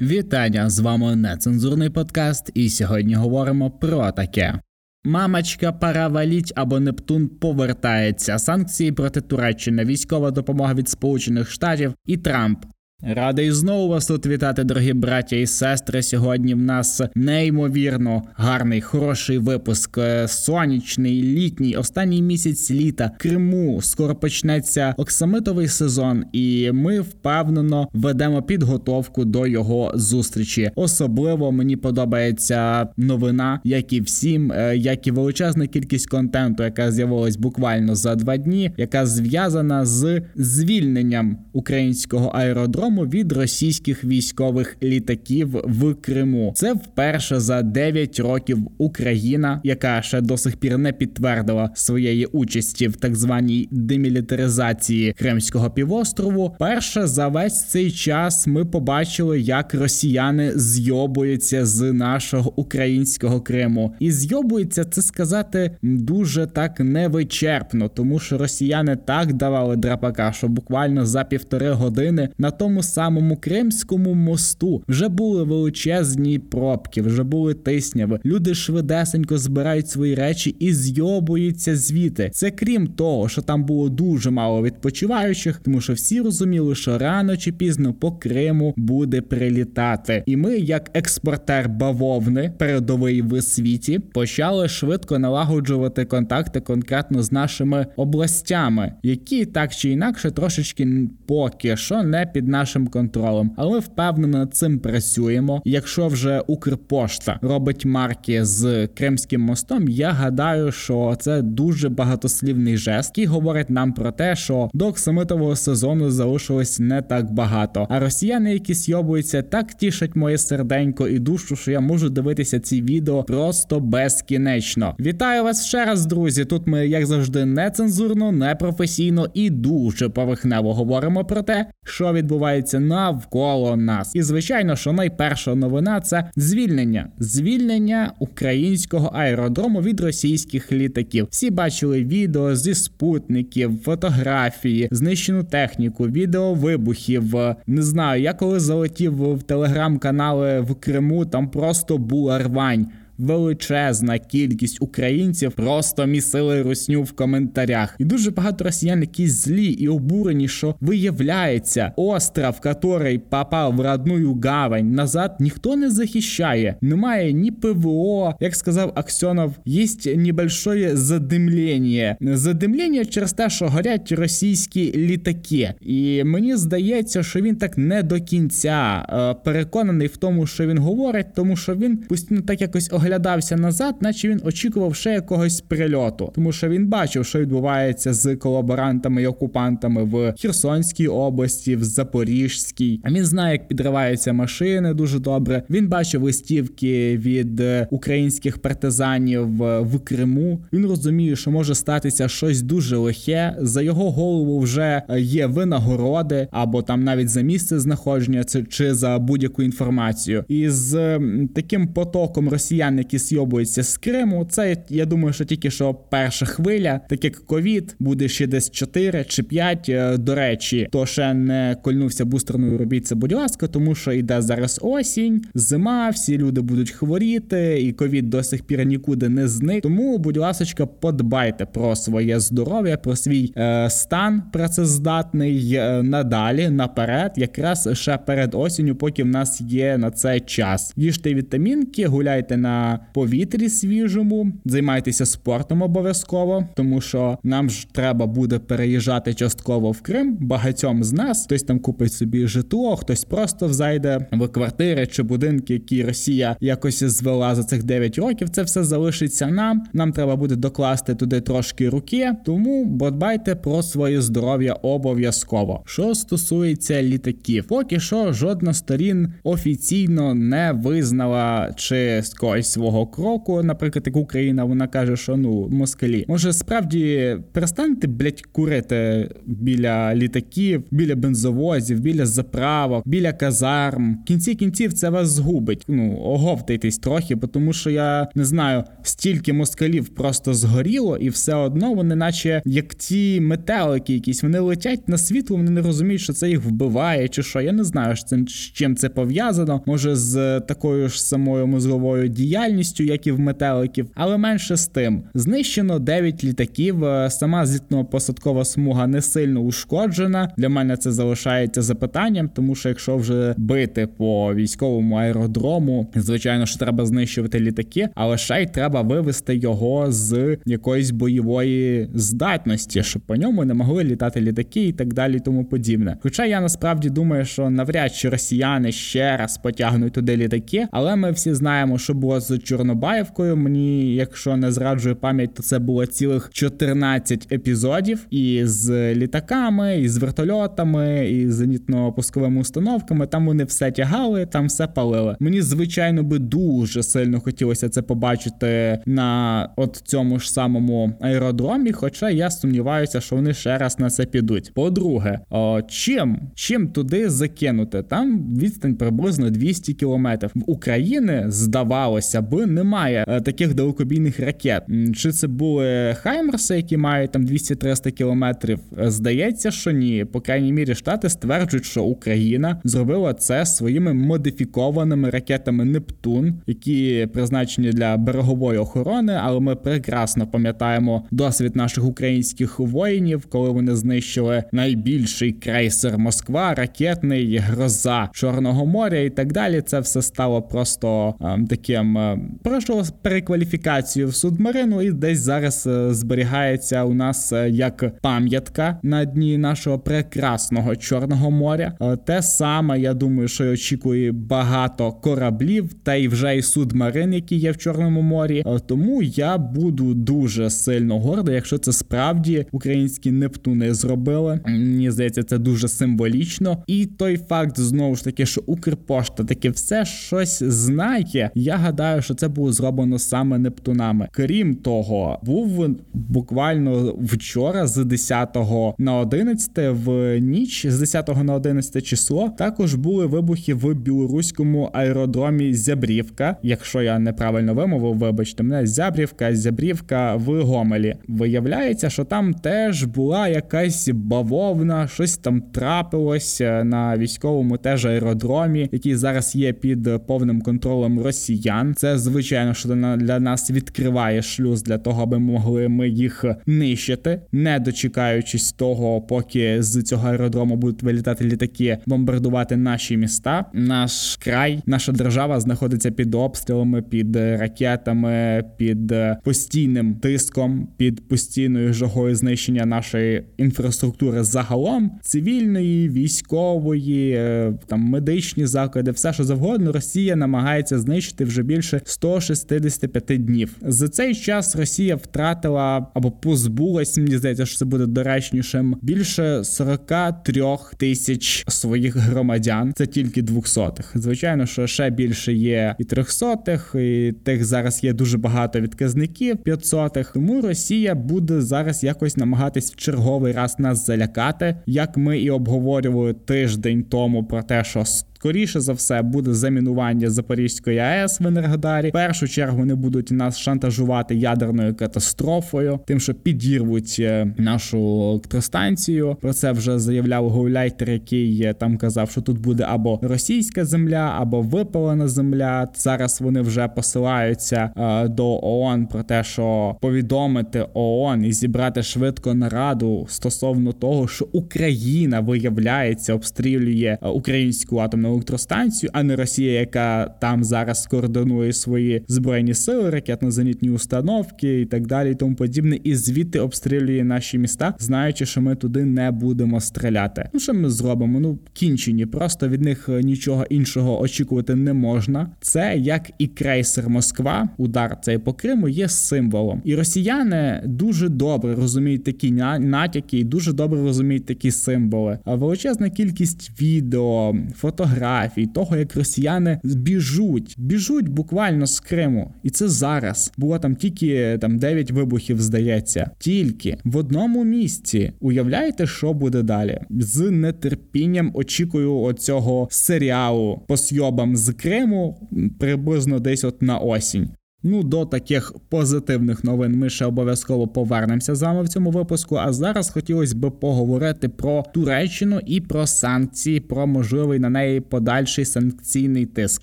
Вітання з вами нецензурний подкаст, і сьогодні говоримо про таке. Мамочка, пора валіть або Нептун повертається. Санкції проти Туреччини, військова допомога від Сполучених Штатів і Трамп. Радий знову вас тут вітати, дорогі браття і сестри. Сьогодні в нас неймовірно гарний, хороший випуск. Е, сонячний, літній, останній місяць літа Криму. Скоро почнеться оксамитовий сезон, і ми впевнено ведемо підготовку до його зустрічі. Особливо мені подобається новина, як і всім, е, як і величезна кількість контенту, яка з'явилась буквально за два дні, яка зв'язана з звільненням українського аеродрому прийому від російських військових літаків в Криму. Це вперше за 9 років Україна, яка ще до сих пір не підтвердила своєї участі в так званій демілітаризації Кримського півострову. Перше за весь цей час ми побачили, як росіяни зйобуються з нашого українського Криму, і зйобуються це сказати дуже так невичерпно, тому що росіяни так давали драпака, що буквально за півтори години на тому самому Кримському мосту вже були величезні пробки, вже були тисняви. Люди швидесенько збирають свої речі і зйобуються звідти. Це крім того, що там було дуже мало відпочиваючих, тому що всі розуміли, що рано чи пізно по Криму буде прилітати. І ми, як експортер бавовни, передовий в світі, почали швидко налагоджувати контакти конкретно з нашими областями, які так чи інакше трошечки поки що не під нашим нашим контролем, але впевнено над цим працюємо. Якщо вже Укрпошта робить марки з Кримським мостом, я гадаю, що це дуже багатослівний жест, який говорить нам про те, що до оксамитового сезону залишилось не так багато. А росіяни, які сйобуються, так тішать моє серденько і душу, що я можу дивитися ці відео просто безкінечно. Вітаю вас ще раз, друзі. Тут ми, як завжди, нецензурно, непрофесійно і дуже поверхнево говоримо про те, що відбувається відбувається навколо нас. І звичайно, що найперша новина це звільнення, звільнення українського аеродрому від російських літаків. Всі бачили відео зі спутників, фотографії, знищену техніку, відео вибухів. Не знаю, я коли залетів в телеграм-канали в Криму, там просто була рвань величезна кількість українців просто місили русню в коментарях, і дуже багато росіян, які злі і обурені, що виявляється, остров, який попав в родную гавань, назад ніхто не захищає. Немає ні ПВО, як сказав Аксьонов, є небольшое задимлення. Задимлення через те, що горять російські літаки. І мені здається, що він так не до кінця е, переконаний в тому, що він говорить, тому що він постійно так якось оглядався назад, наче він очікував ще якогось прильоту, тому що він бачив, що відбувається з колаборантами і окупантами в Херсонській області, в Запоріжській. А він знає, як підриваються машини дуже добре. Він бачив листівки від е, українських партизанів в Криму. Він розуміє, що може статися щось дуже лихе. За його голову вже е, є винагороди, або там навіть за місце знаходження, чи за будь-яку інформацію. І з таким потоком росіян, які сйобуються з Криму. Це я думаю, що тільки що перша хвиля, так як ковід, буде ще десь 4 чи 5. Е, до речі, то ще не кольнувся бустерною. Робіть будь ласка, тому що йде зараз осінь, зима, всі люди будуть хворіти, і ковід до сих пір нікуди не зник. Тому, будь ласка, подбайте про своє здоров'я, про свій е, стан працездатний е, надалі, наперед, якраз ще перед осінню, поки в нас є на це час. Їжте вітамінки, гуляйте на повітрі свіжому, займайтеся спортом обов'язково, тому що нам ж треба буде переїжджати частково в Крим. Багатьом з нас хтось там купить собі житло, хтось просто зайде в квартири чи будинки, які Росія якось звела за цих 9 років. Це все залишиться нам. Нам треба буде докласти туди трошки руки, тому подбайте про своє здоров'я обов'язково. Що стосується літаків, поки що жодна сторін офіційно не визнала чи когось свого кроку, наприклад, як Україна, вона каже, що ну москалі, може справді перестаньте блять курити біля літаків, біля бензовозів, біля заправок, біля казарм. В кінці кінців це вас згубить. Ну оговтайтесь трохи, тому що я не знаю, стільки москалів просто згоріло, і все одно вони, наче як ті метелики, якісь вони летять на світло, вони не розуміють, що це їх вбиває, чи що. Я не знаю, з чим це пов'язано. Може з такою ж самою мозговою діяльністю, як і в метеликів, але менше з тим знищено 9 літаків. Е, сама злітно-посадкова смуга не сильно ушкоджена. Для мене це залишається запитанням, тому що якщо вже бити по військовому аеродрому, звичайно, що треба знищувати літаки, але ще й треба вивести його з якоїсь бойової здатності, щоб по ньому не могли літати літаки і так далі, і тому подібне. Хоча я насправді думаю, що навряд чи росіяни ще раз потягнуть туди літаки, але ми всі знаємо, що було з Чорнобаївкою. Мені, якщо не зраджує пам'ять, то це було цілих 14 епізодів і з літаками, і з вертольотами, і з зенітно-пусковими установками. Там вони все тягали, там все палили. Мені звичайно би дуже сильно хотілося це побачити на от цьому ж самому аеродромі. Хоча я сумніваюся, що вони ще раз на це підуть. По-друге, чим чим туди закинути? Там відстань приблизно 200 кілометрів. В Україні здавалося би немає е, таких далекобійних ракет. Чи це були Хаймерси, які мають там 200-300 кілометрів? Е, здається, що ні. По крайній мірі штати стверджують, що Україна зробила це своїми модифікованими ракетами Нептун, які призначені для берегової охорони. Але ми прекрасно пам'ятаємо досвід наших українських воїнів, коли вони знищили найбільший крейсер Москва, ракетний гроза Чорного моря і так далі. Це все стало просто е, таким пройшло перекваліфікацію в судмарину, і десь зараз е, зберігається у нас е, як пам'ятка на дні нашого прекрасного чорного моря. Е, те саме я думаю, що очікує багато кораблів, та й вже й судмарин, які є в Чорному морі. Тому я буду дуже сильно гордий, якщо це справді українські Нептуни зробили. Мені здається, це дуже символічно. І той факт знову ж таки, що Укрпошта таки все щось знає. Я гадаю, що це було зроблено саме Нептунами. Крім того, був буквально вчора з 10 на 11 в ніч з 10 на 11 число. Також були вибухи в білоруському аеродромі Зябрівка. Якщо я неправильно вимовив, вибачте мене Зябрівка, Зябрівка в Гомелі. Виявляється, що там теж була якась бавовна, щось там трапилось на військовому теж аеродромі, який зараз є під повним контролем росіян. Це звичайно, що для нас відкриває шлюз для того, аби могли ми їх нищити, не дочекаючись того, поки з цього аеродрому будуть вилітати літаки, бомбардувати наші міста. Наш край, наша держава знаходиться під обстрілами, під ракетами, під постійним тиском, під постійною жогою знищення нашої інфраструктури загалом цивільної, військової, е, там медичні заклади, все що завгодно. Росія намагається знищити вже більше 165 днів. За цей час Росія втратила або позбулась, мені здається, що це буде доречнішим. Більше 43 тисяч своїх громадян. Це тільки двохсотих. Звичайно, що ще більше є і трьохсотих, і тих зараз є дуже багато відказників п'ятсотих. Тому Росія буде зараз якось намагатись в черговий раз нас залякати, як ми і обговорювали тиждень тому про те, що скоріше за все буде замінування Запорізької АЕС в Енергодарі. В першу чергу вони будуть нас шантажувати ядерною катастрофою, тим, що підірвуть е, нашу електростанцію. Про це вже заявляв Гауляйтер, який е, там казав, що тут буде або російська земля, або випалена земля. Зараз вони вже посилаються е, до ООН про те, що повідомити ООН і зібрати швидко нараду стосовно того, що Україна виявляється, обстрілює українську атомну електростанцію, а не Росія, яка там зараз координує свої збройні сили, ракетно-зенітні установки і так далі, і тому подібне, і звідти обстрілює наші міста, знаючи, що ми туди не будемо стріляти. Ну що ми зробимо? Ну кінчені, просто від них е, нічого іншого очікувати не можна. Це як і крейсер Москва, удар цей по Криму є символом, і росіяни дуже добре розуміють такі натяки, і дуже добре розуміють такі символи. А величезна кількість відео, фотографій, фотографій того, як росіяни біжуть, біжуть буквально з Криму, і це зараз було там тільки там 9 вибухів, здається, тільки в одному місці. Уявляєте, що буде далі? З нетерпінням очікую оцього серіалу по сйобам з Криму приблизно десь от на осінь. Ну, до таких позитивних новин ми ще обов'язково повернемося з вами в цьому випуску. А зараз хотілося б поговорити про Туреччину і про санкції, про можливий на неї подальший санкційний тиск.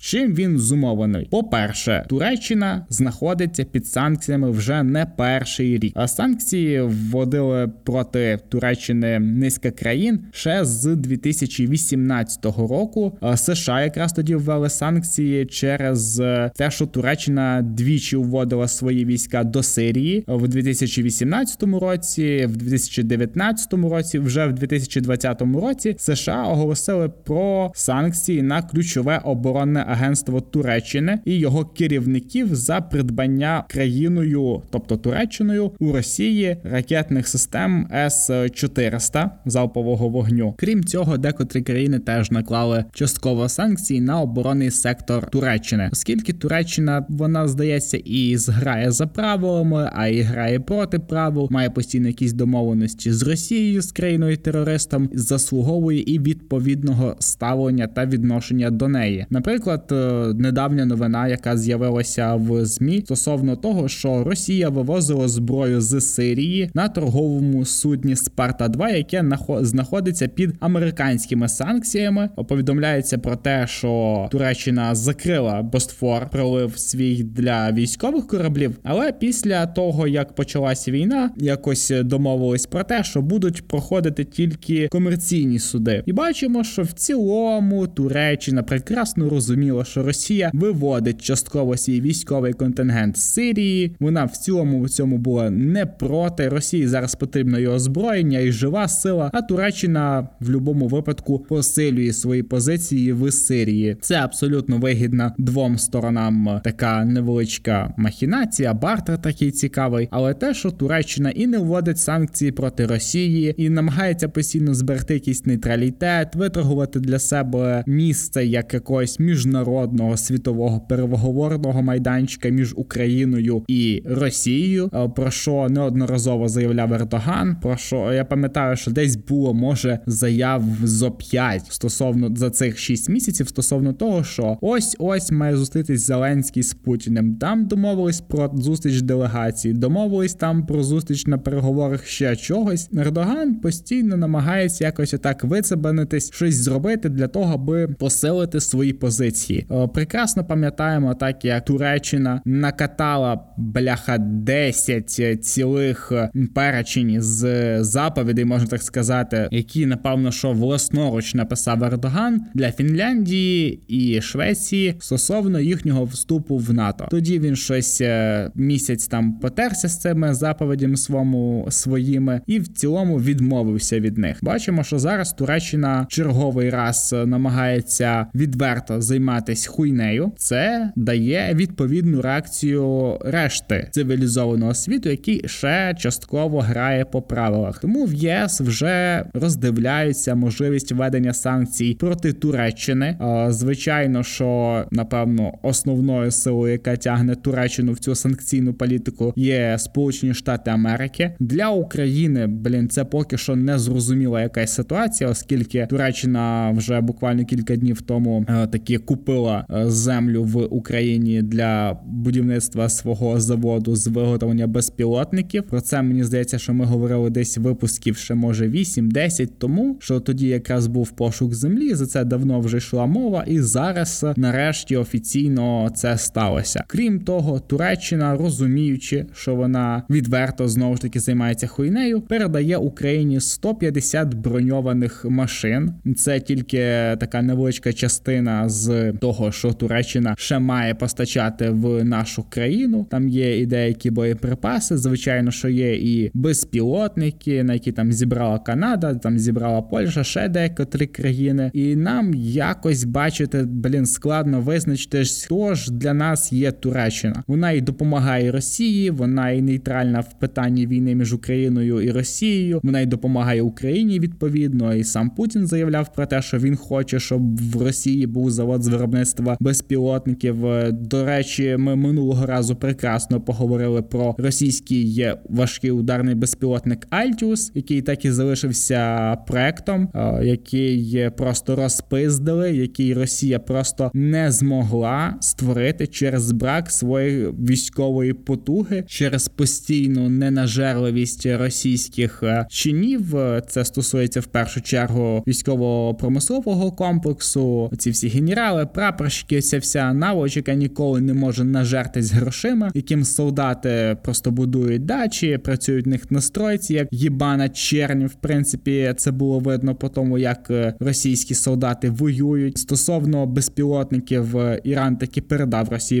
Чим він зумовлений? По-перше, Туреччина знаходиться під санкціями вже не перший рік. А санкції вводили проти Туреччини низка країн ще з 2018 року. США якраз тоді ввели санкції через те, що Туреччина дві двічі вводила свої війська до Сирії в 2018 році, в 2019 році, вже в 2020 році США оголосили про санкції на ключове оборонне агентство Туреччини і його керівників за придбання країною, тобто Туреччиною, у Росії ракетних систем С 400 залпового вогню. Крім цього, декотрі країни теж наклали частково санкції на оборонний сектор Туреччини, оскільки Туреччина вона здається здається, і зграє за правилами, а і грає проти правил, має постійно якісь домовленості з Росією, з країною терористом, заслуговує і відповідного ставлення та відношення до неї. Наприклад, е, недавня новина, яка з'явилася в змі стосовно того, що Росія вивозила зброю з Сирії на торговому судні Спарта 2 яке знаходиться під американськими санкціями. Повідомляється про те, що Туреччина закрила Босфор, пролив свій для військових кораблів. Але після того як почалася війна, якось домовились про те, що будуть проходити тільки комерційні суди, і бачимо, що в цілому Туреччина прекрасно розуміла, що Росія виводить частково свій військовий контингент з Сирії. Вона в цілому в цьому була не проти Росії. Зараз потрібно і озброєння і жива сила. А Туреччина в будь-якому випадку посилює свої позиції в Сирії. Це абсолютно вигідна двом сторонам така невеличка невеличка махінація, бартер такий цікавий, але те, що Туреччина і не вводить санкції проти Росії, і намагається постійно зберегти якийсь нейтралітет, виторгувати для себе місце як якогось міжнародного світового переговорного майданчика між Україною і Росією, е, про що неодноразово заявляв Ердоган. Про що я пам'ятаю, що десь було може заяв зо 5 стосовно за цих 6 місяців стосовно того, що ось ось має зустрітись Зеленський з Путіним. Там домовились про зустріч делегації, домовились там про зустріч на переговорах ще чогось. Ердоган постійно намагається якось отак вицебанитись, щось зробити для того, аби посилити свої позиції. Прекрасно пам'ятаємо, так як Туреччина накатала бляха 10 цілих перечень з заповідей, можна так сказати, які напевно що власноруч написав Ердоган для Фінляндії і Швеції стосовно їхнього вступу в НАТО. Тоді він щось е, місяць там потерся з цими заповідями своєму своїми і в цілому відмовився від них. Бачимо, що зараз Туреччина черговий раз намагається відверто займатися хуйнею. Це дає відповідну реакцію решти цивілізованого світу, який ще частково грає по правилах. Тому в ЄС вже роздивляються можливість введення санкцій проти Туреччини. Звичайно, що напевно основною силою, яка тягне втягне Туреччину в цю санкційну політику є Сполучені Штати Америки для України. Блін, це поки що не зрозуміла якась ситуація, оскільки Туреччина вже буквально кілька днів тому е, таки купила е, землю в Україні для будівництва свого заводу з виготовлення безпілотників. Про це мені здається, що ми говорили десь випусків ще може 8-10 тому, що тоді якраз був пошук землі. За це давно вже йшла мова, і зараз нарешті офіційно це сталося. Крім того, Туреччина, розуміючи, що вона відверто знову ж таки займається хуйнею, передає Україні 150 броньованих машин. Це тільки така невеличка частина з того, що Туреччина ще має постачати в нашу країну. Там є і деякі боєприпаси. Звичайно, що є і безпілотники, на які там зібрала Канада, там зібрала Польща, ще декотрі країни. І нам якось бачити, блін, складно визначити, хто ж для нас є Туреччина. Туреччина. Вона й допомагає Росії, вона й нейтральна в питанні війни між Україною і Росією. Вона й допомагає Україні відповідно. І сам Путін заявляв про те, що він хоче, щоб в Росії був завод з виробництва безпілотників. До речі, ми минулого разу прекрасно поговорили про російський важкий ударний безпілотник Альтіус, який так і залишився проектом, який просто розпиздили, який Росія просто не змогла створити через брак своєї військової потуги, через постійну ненажерливість російських е, чинів. Це стосується в першу чергу військово-промислового комплексу. Ці всі генерали, прапорщики, ця вся наволочка ніколи не може нажертись грошима, яким солдати просто будують дачі, працюють в них на стройці, як їбана чернь. В принципі, це було видно по тому, як е, російські солдати воюють стосовно безпілотників. Е, Іран таки передав Росії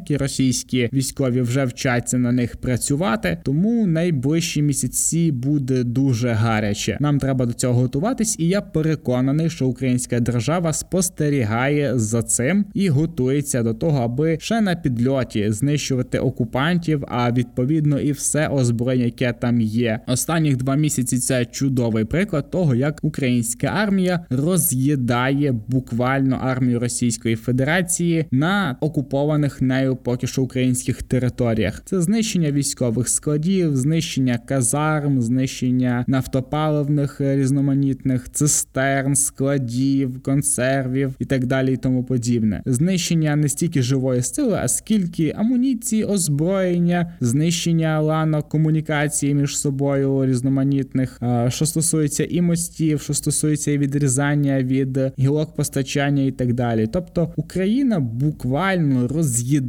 безпілотники. Російські військові вже вчаться на них працювати. Тому найближчі місяці буде дуже гаряче. Нам треба до цього готуватись, і я переконаний, що українська держава спостерігає за цим і готується до того, аби ще на підльоті знищувати окупантів. А відповідно і все озброєння, яке там є. Останніх два місяці це чудовий приклад того, як українська армія роз'їдає буквально армію Російської Федерації на окупованих нею поки що українських територіях. Це знищення військових складів, знищення казарм, знищення нафтопаливних е, різноманітних цистерн, складів, консервів і так далі, і тому подібне. Знищення не стільки живої сили, а скільки амуніції, озброєння, знищення ланок комунікації між собою різноманітних, що стосується і мостів, що стосується і відрізання від гілок постачання і так далі. Тобто Україна буквально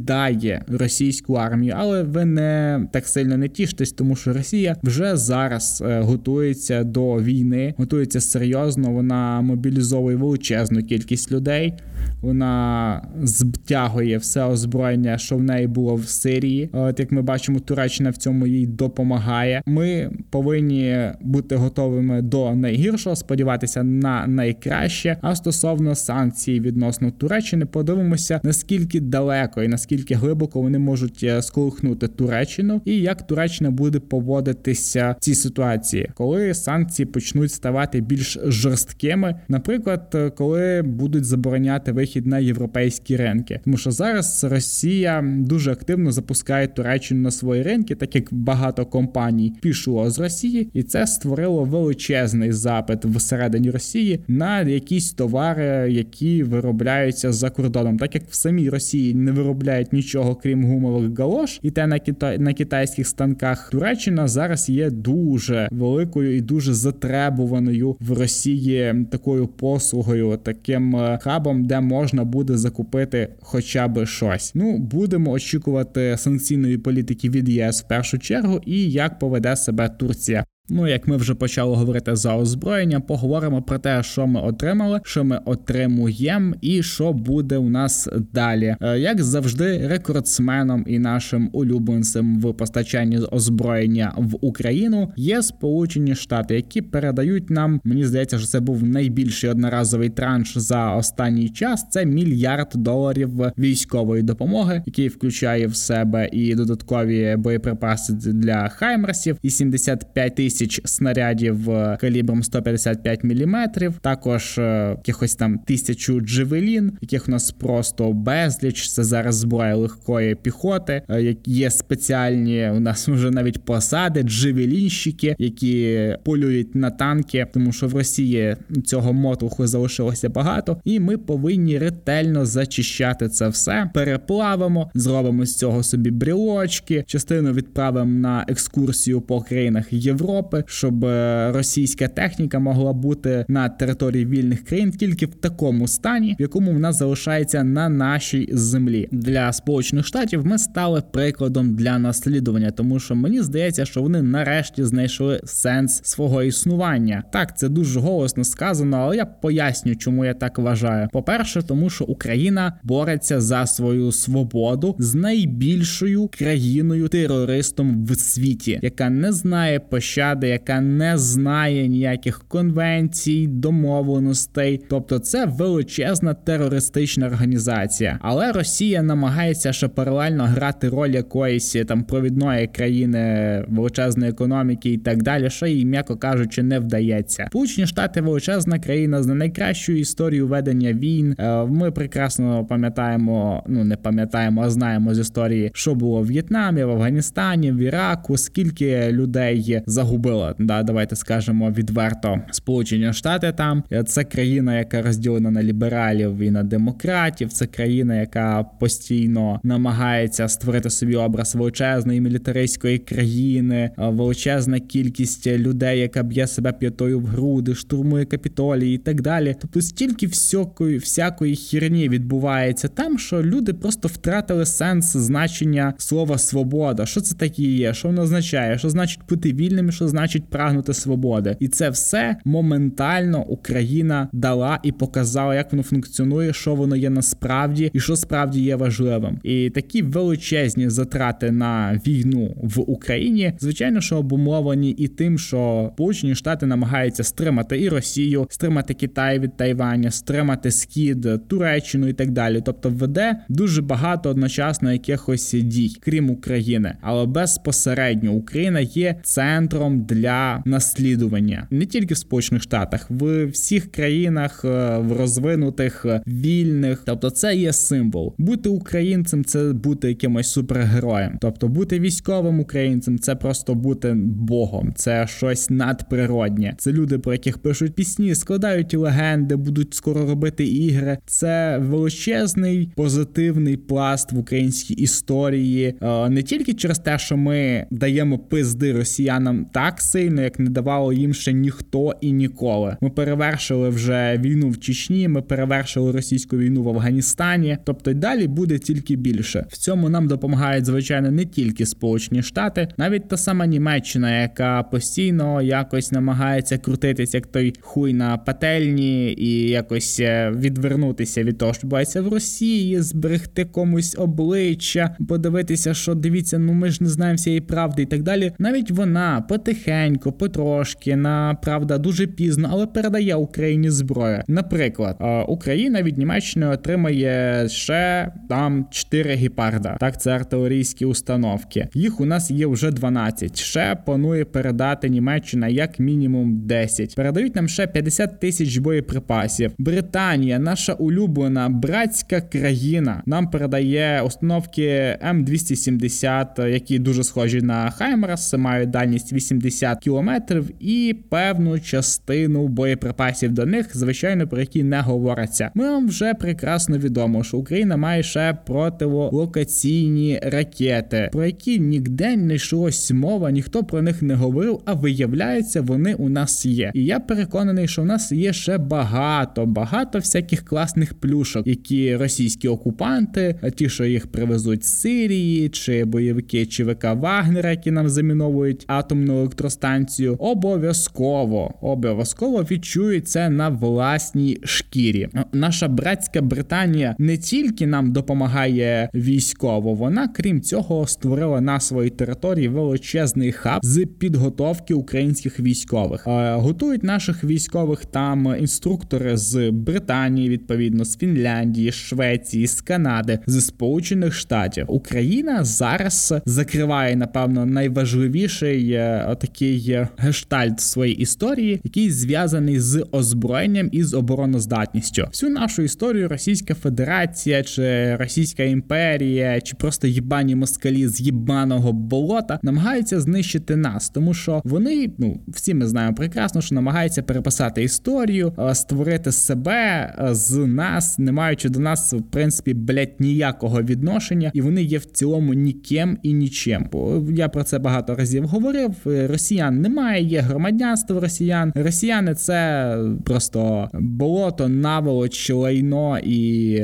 роз'їдає російську армію, але ви не так сильно не тіштесь, тому що Росія вже зараз е, готується до війни, готується серйозно. Вона мобілізовує величезну кількість людей. Вона збтягує все озброєння, що в неї було в Сирії. От як ми бачимо, Туреччина в цьому їй допомагає. Ми повинні бути готовими до найгіршого, сподіватися на найкраще. А стосовно санкцій відносно Туреччини, подивимося наскільки далеко і наскільки глибоко вони можуть е, сколихнути Туреччину, і як Туреччина буде поводитися в цій ситуації, коли санкції почнуть ставати більш жорсткими, наприклад, е, коли будуть забороняти вихід на європейські ринки, тому що зараз Росія дуже активно запускає Туреччину на свої ринки, так як багато компаній пішло з Росії, і це створило величезний запит всередині Росії на якісь товари, які виробляються за кордоном, так як в самій Росії не виробляють нічого крім гумових галош, і те на китай на китайських станках Туреччина зараз є дуже великою і дуже затребуваною в Росії такою послугою, таким е, хабом, де можна буде закупити хоча б щось. Ну будемо очікувати санкційної політики від ЄС в першу чергу, і як поведе себе Турція. Ну, як ми вже почали говорити за озброєння, поговоримо про те, що ми отримали, що ми отримуємо, і що буде у нас далі. Е, як завжди, рекордсменом і нашим улюбленцем в постачанні озброєння в Україну є Сполучені Штати, які передають нам. Мені здається, що це був найбільший одноразовий транш за останній час. Це мільярд доларів військової допомоги, який включає в себе і додаткові боєприпаси для Хаймарсів, і 75 тисяч тисяч снарядів е, калібром 155 мм, також е, якихось там тисячу Джевелін, яких у нас просто безліч. Це зараз зброя легкої піхоти. Е, є спеціальні у нас вже навіть посади, джевелінщики, які полюють на танки, тому що в Росії цього мотлуху залишилося багато, і ми повинні ретельно зачищати це все. Переплавимо, зробимо з цього собі брілочки, частину відправимо на екскурсію по країнах Європи. Європи, щоб е, російська техніка могла бути на території вільних країн тільки в такому стані, в якому вона залишається на нашій землі. Для сполучених штатів ми стали прикладом для наслідування, тому що мені здається, що вони нарешті знайшли сенс свого існування. Так, це дуже голосно сказано, але я поясню, чому я так вважаю. По перше, тому що Україна бореться за свою свободу з найбільшою країною терористом в світі, яка не знає пощади держави, яка не знає ніяких конвенцій, домовленостей, тобто це величезна терористична організація. Але Росія намагається ще паралельно грати роль якоїсь там провідної країни величезної економіки і так далі, що їй, м'яко кажучи, не вдається. Сполучені Штати величезна країна з найкращою історією ведення війн. Е, ми прекрасно пам'ятаємо, ну не пам'ятаємо, а знаємо з історії, що було в В'єтнамі, в Афганістані, в Іраку, скільки людей загубило. Да, давайте скажемо відверто. Сполучені Штати там це країна, яка розділена на лібералів і на демократів. Це країна, яка постійно намагається створити собі образ величезної мілітаристської країни, величезна кількість людей, яка б'є себе п'ятою в груди, штурмує капітолії і так далі. Тобто стільки всякої всякої хірні відбувається там, що люди просто втратили сенс значення слова свобода. Що це таке є? Що воно означає? Що значить бути вільним? Що значить прагнути свободи? І це все моментально Україна дала і показала, як воно функціонує, що воно є насправді, і що справді є важливим. І такі величезні затрати на війну в Україні, звичайно, що обумовлені і тим, що Сполучені Штати намагаються стримати і Росію, стримати Китай від Тайваня, стримати Схід, Туреччину і так далі. Тобто веде дуже багато одночасно якихось дій, крім України, але безпосередньо Україна є центром для наслідування не тільки в Сполучених Штатах, в всіх країнах е, в розвинутих е, вільних. Тобто, це є символ. Бути українцем це бути якимось супергероєм. Тобто, бути військовим українцем це просто бути богом, це щось надприроднє. Це люди, про яких пишуть пісні, складають легенди, будуть скоро робити ігри. Це величезний позитивний пласт в українській історії, е, не тільки через те, що ми даємо пизди росіянам так сильно, як не давало їм ще ніхто і ніколи. Ми перевершили вже війну в Чечні. Ми перевершили російську війну в Афганістані. Тобто й далі буде тільки більше. В цьому нам допомагають звичайно не тільки Сполучені Штати, навіть та сама Німеччина, яка постійно якось намагається крутитися як той хуй на пательні і якось е, відвернутися від того, що відбувається в Росії, зберегти комусь обличчя, подивитися, що дивіться, ну ми ж не знаємо всієї правди і так далі. Навіть вона потихеньку, потрошки, на правда, дуже пізно, але передає Україні зброю. Наприклад, е, Україна від Німеччини отримає ще там 4 гепарда. Так, це артилерійські установки. Їх у нас є вже 12. Ще планує передати Німеччина як мінімум 10. Передають нам ще 50 тисяч боєприпасів. Британія, наша улюблена братська країна, нам передає установки М270, які дуже схожі на Хаймерс, мають дальність 80 кілометрів і певну частину боєприпасів до них, звичайно, про які не говориться. Ми вам вже прекрасно відомо, що Україна має ще противолокаційні ракети, про які ніде не йшлось мова, ніхто про них не говорив. А виявляється, вони у нас є. І я переконаний, що в нас є ще багато, багато всяких класних плюшок, які російські окупанти, ті, що їх привезуть з Сирії, чи бойовики ЧВК Вагнера, які нам заміновують атомну електростанцію, обов'язково обов'язково відчують це на власній шкірі. Наша братська Британія не тільки нам допомагає військово, вона крім цього створила на своїй території величезний хаб з підготовки українських військових. Готують наших військових там інструктори з Британії, відповідно з Фінляндії, Швеції, з Канади, з Сполучених Штатів. Україна зараз закриває напевно найважливіший е, такий е, гештальт своєї історії, який зв'язаний з озброєнням і з обороноздатністю. Всю нашу історію Російська Федерація чи Російська імперія, чи просто їбані москалі з їбаного болота намагаються знищити нас, тому що вони, ну всі ми знаємо прекрасно, що намагаються переписати історію, е, створити себе з нас, не маючи до нас в принципі блять ніякого відношення, і вони є в цілому ніким і нічим. Я про це багато разів говорив. Росіян немає, є громадянство росіян. Росіяни це просто болото, наволоч, лайно і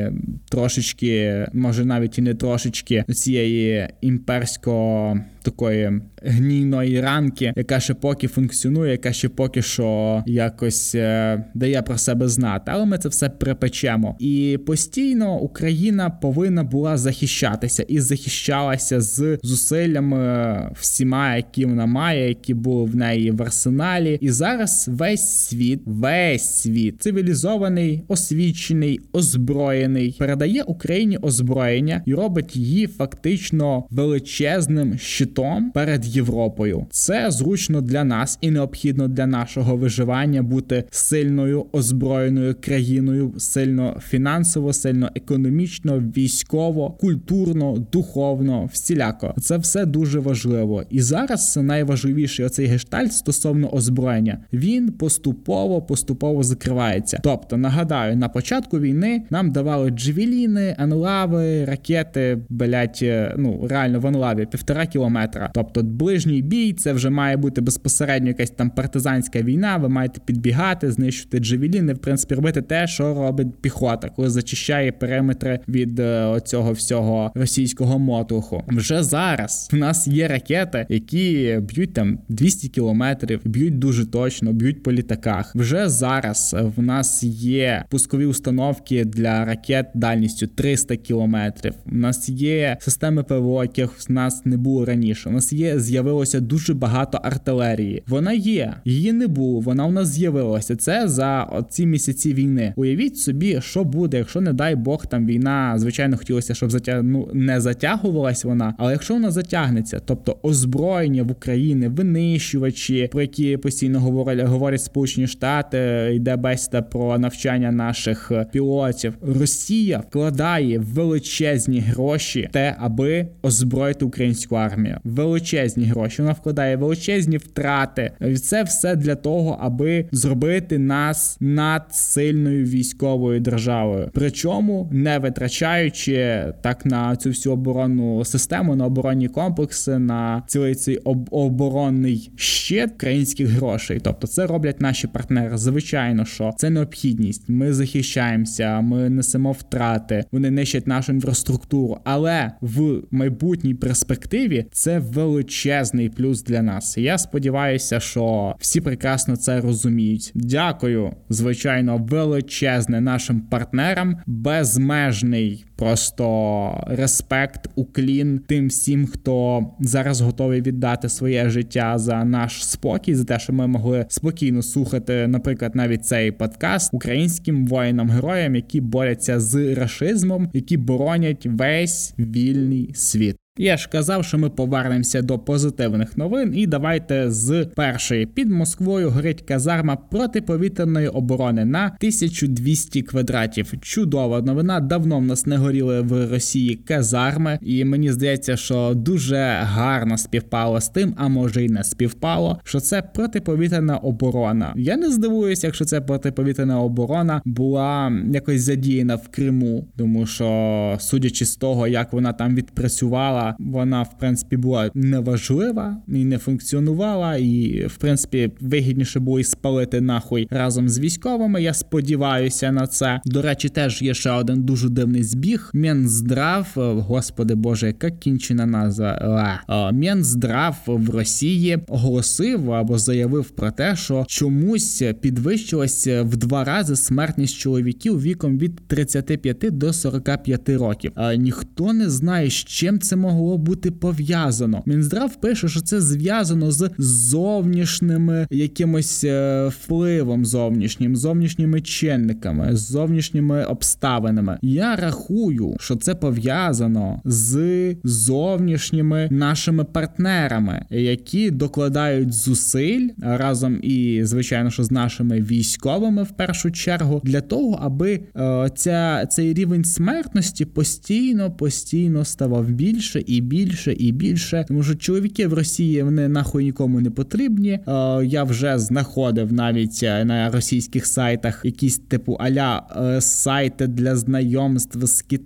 трошечки, може навіть і не трошечки цієї імперського такої гнійної ранки, яка ще поки функціонує, яка ще поки що якось е, дає про себе знати. Але ми це все припечемо. І постійно Україна повинна була захищатися і захищалася з зусиллями всіма, які вона має, які були в неї в арсеналі. І зараз весь світ, весь світ цивілізований, освічений, озброєний, передає Україні озброєння і робить її фактично величезним щитом перед Європою. Це зручно для нас і необхідно для нашого виживання бути сильною озброєною країною, сильно фінансово, сильно економічно, військово, культурно, духовно, всіляко. Це все дуже важливо. І зараз найважливіший оцей гештальт стосовно озброєння. Він поступово поступово закривається. Тобто, нагадаю, на початку війни нам давали джевеліни, анлави, ракети, блять, е, ну реально в анлаві півтора кілометра. Тобто ближній бій це вже має бути безпосередньо якась там партизанська війна. Ви маєте підбігати, знищити джевеліни, в принципі, робити те, що робить піхота, коли зачищає периметри від е, оцього всього російського мотлуху. Вже зараз в нас є ракети, які б'ють там 200 кілометрів, б'ють дуже точно, б'ють по літаках. Вже зараз в нас є пускові установки для ракет дальністю 300 кілометрів. У нас є системи ПВО, яких в нас не було раніше. У нас є з'явилося дуже багато артилерії. Вона є, її не було. Вона у нас з'явилася. Це за ці місяці війни. Уявіть собі, що буде, якщо не дай Бог там війна. Звичайно, хотілося, щоб затя... ну, не затягувалась вона, але якщо вона затягнеться, тобто озброєння в Україні, винищувачі, про які постійно говорять, говорять Сполучені Штати, йде бесіда про навчання наших пілотів. Росія вкладає величезні гроші, те, аби озброїти українську армію. Величезні гроші. Вона вкладає величезні втрати. І Це все для того, аби зробити нас надсильною військовою державою. Причому не витрачаючи так на цю всю оборонну систему, на оборонні комплекси, на цілий цей об оборонний щит українських грошей. Тобто, це роблять наші партнери. Звичайно, що це необхідність. Ми захищаємося, ми несемо втрати, вони нищать нашу інфраструктуру. Але в майбутній перспективі це величезний плюс для нас. Я сподіваюся, що всі прекрасно це розуміють. Дякую, звичайно, величезне нашим партнерам, безмежний просто респект, уклін тим всім, хто зараз готовий віддати своє життя за наш спокій, за те, що ми могли спокійно слухати, наприклад, навіть цей подкаст українським воїнам-героям, які борються з рашизмом, які боронять весь вільний світ. Я ж казав, що ми повернемося до позитивних новин, і давайте з першої під Москвою горить казарма протиповітряної оборони на 1200 квадратів. Чудова новина. Давно в нас не горіли в Росії казарми, і мені здається, що дуже гарно співпало з тим, а може й не співпало, що це протиповітряна оборона. Я не здивуюся, якщо це протиповітряна оборона була якось задіяна в Криму, тому що судячи з того, як вона там відпрацювала вона в принципі була неважлива і не функціонувала, і в принципі вигідніше було і спалити нахуй разом з військовими. Я сподіваюся на це. До речі, теж є ще один дуже дивний збіг. Мінздрав, господи Боже, яка кінчена назва Мінздрав в Росії оголосив або заявив про те, що чомусь підвищилася в два рази смертність чоловіків віком від 35 до 45 років. А ніхто не знає, з чим це могло бути пов'язано. Мінздрав пише, що це зв'язано з зовнішніми якимось е, впливом зовнішнім, зовнішніми чинниками, зовнішніми обставинами. Я рахую, що це пов'язано з зовнішніми нашими партнерами, які докладають зусиль разом і, звичайно, що з нашими військовими в першу чергу, для того, аби е, ця цей рівень смертності постійно постійно ставав більше і більше, і більше. Тому що чоловіки в Росії вони нахуй нікому не потрібні. Е, я вже знаходив навіть е, на російських сайтах якісь типу аля е, сайти для знайомств з китайцями,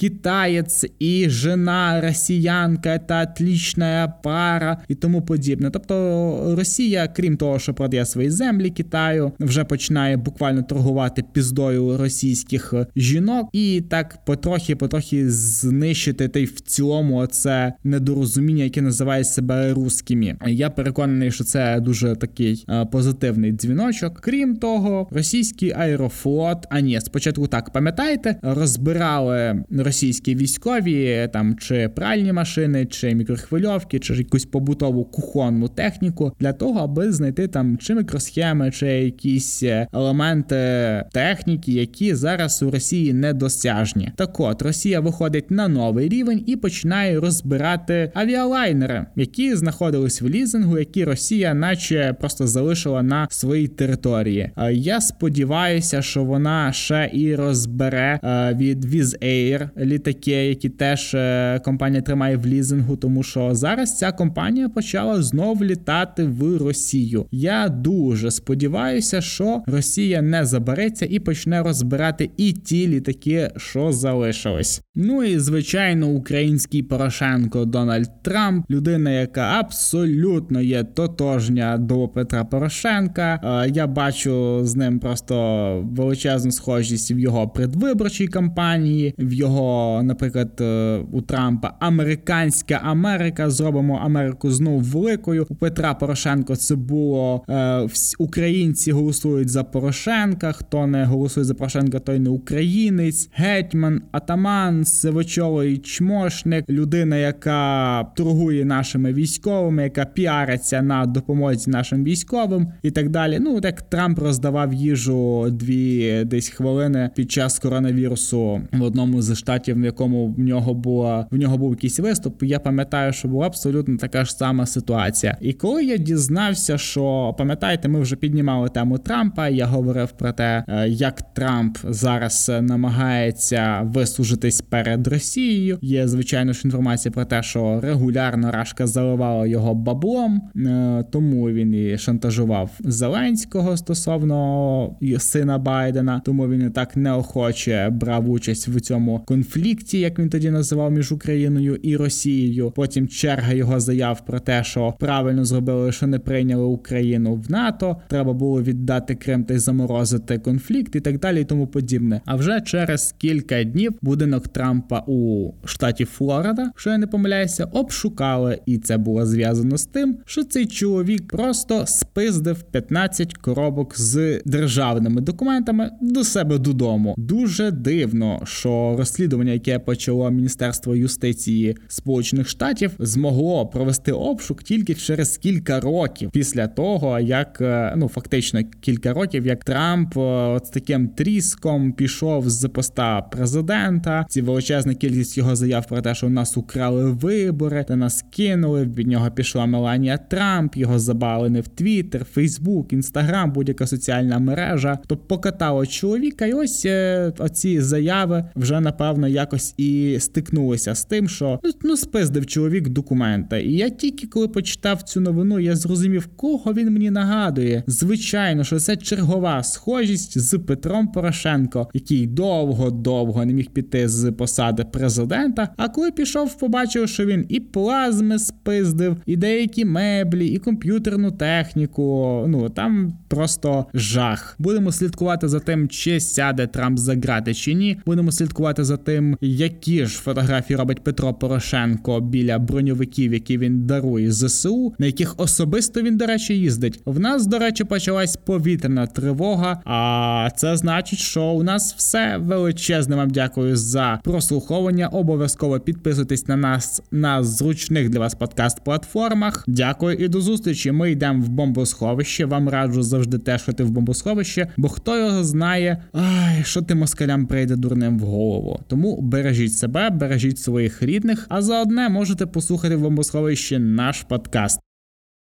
китаєць і жена росіянка та отлічна пара і тому подібне. Тобто Росія, крім того, що продає свої землі Китаю, вже починає буквально торгувати піздою російських жінок, і так потрохи-потрохи знищити та й в цілому це недорозуміння, яке називає себе русскими. Я переконаний, що це дуже такий е, позитивний дзвіночок. Крім того, російський аерофлот, а ні, спочатку так пам'ятаєте, розбирали російські військові там чи пральні машини, чи мікрохвильовки, чи якусь побутову кухонну техніку для того, аби знайти там чи мікросхеми, чи якісь е, елементи техніки, які зараз у Росії недосяжні. Так от Росія виходить на новий рівень і починає розбирати авіалайнери, які знаходились в лізингу, які Росія, наче просто залишила на своїй території. Я сподіваюся, що вона ще і розбере е, від Wizz Air літаки, які теж е, компанія тримає в лізингу, тому що зараз ця компанія почала знов літати в Росію. Я дуже сподіваюся, що Росія не забереться і почне розбирати і ті літаки, що залишились. Ну і звичайно, український Порошенко Дональд Трамп, людина, яка абсолютно є тотожня до Петра Порошенка. Е, я бачу з ним просто величезну схожість в його предвиборчій кампанії, в його, наприклад, е, у Трампа американська Америка. Зробимо Америку знову великою. У Петра Порошенко це було е, українці голосують за Порошенка. Хто не голосує за Порошенка, той не українець, гетьман, атаман, сивочолий чмошник, людина, яка торгує нашими військовими, яка піариться на допомозі нашим військовим і так далі. Ну як Трамп роздавав їжу дві десь хвилини під час коронавірусу в одному з штатів, в якому в нього була в нього був якийсь виступ. Я пам'ятаю, що була абсолютно така ж сама ситуація. І коли я дізнався, що пам'ятаєте, ми вже піднімали тему Трампа. Я говорив про те, е, як Трамп зараз намагається вислужитись перед Росією. Є звичайно ж інформація про те, що регулярно Рашка заливала його баблом, е, тому він і шантажував Зеленського стосовно сина Байдена. Тому він і так неохоче брав участь в цьому конфлікті, як він тоді називав між Україною і Росією. Потім черга його заяв про те, що правильно зробили, що не прийняли Україну в НАТО. Треба було віддати Крим та й заморозити конфлікт і так далі, і тому подібне. А вже через кілька днів будинок Трампа у штаті Флорида, що я не помиляюся, обшукали, і це було зв'язано з тим, що цей чоловік просто спиздив 15 коробок з державними документами до себе додому. Дуже дивно, що розслідування, яке почало Міністерство юстиції Сполучених Штатів, змогло провести обшук тільки через кілька років після того, як е, ну фактично кілька років, як Трамп е, от з таким тріском пішов з поста президента. Ці величезна кількість його заяв про те, що у нас украли вибори, та нас кинули. Від нього пішла Меланія Трамп, його забалили в Твіттер, Фейсбук, Інстаграм, будь-яка соціальна мережа. То покатало чоловіка, і ось е, оці заяви вже напевно якось і стикнулися з тим, що ну, ну спиздив чоловік документа. І я тільки коли почитав цю новину, я зрозумів, кого він мені нагадує. Звичайно, що це чергова схожість з Петром Порошенко, який довго-довго не міг піти з посади президента. А коли пішов, побачив, що він і плазми спиздив, і деякі меблі, і комп'ютерну техніку. Ну там просто жах. Будемо слідкувати за тим, чи сяде Трамп за грати чи ні. Будемо слідкувати за тим, які ж фотографії робить Петро Порошенко біля броньовиків, які він дарує ЗСУ, на яких особисто він, до речі, їздить. В нас, до речі, почалась повітряна тривога. А це значить, що у нас все величезне. Вам дякую за прослуховування. Обов'язково підписуйтесь на нас на зручних для вас подкаст-платформах. Дякую і до зустрічі. Ми йдемо в бомбосховище. Вам раджу завжди тешити в бомбосховище, бо хто його знає, ай, що ти москалям прийде дурним в голову. Тому бережіть себе, бережіть своїх рідних, а заодне можете послухати в бомбосховищі наш подкаст.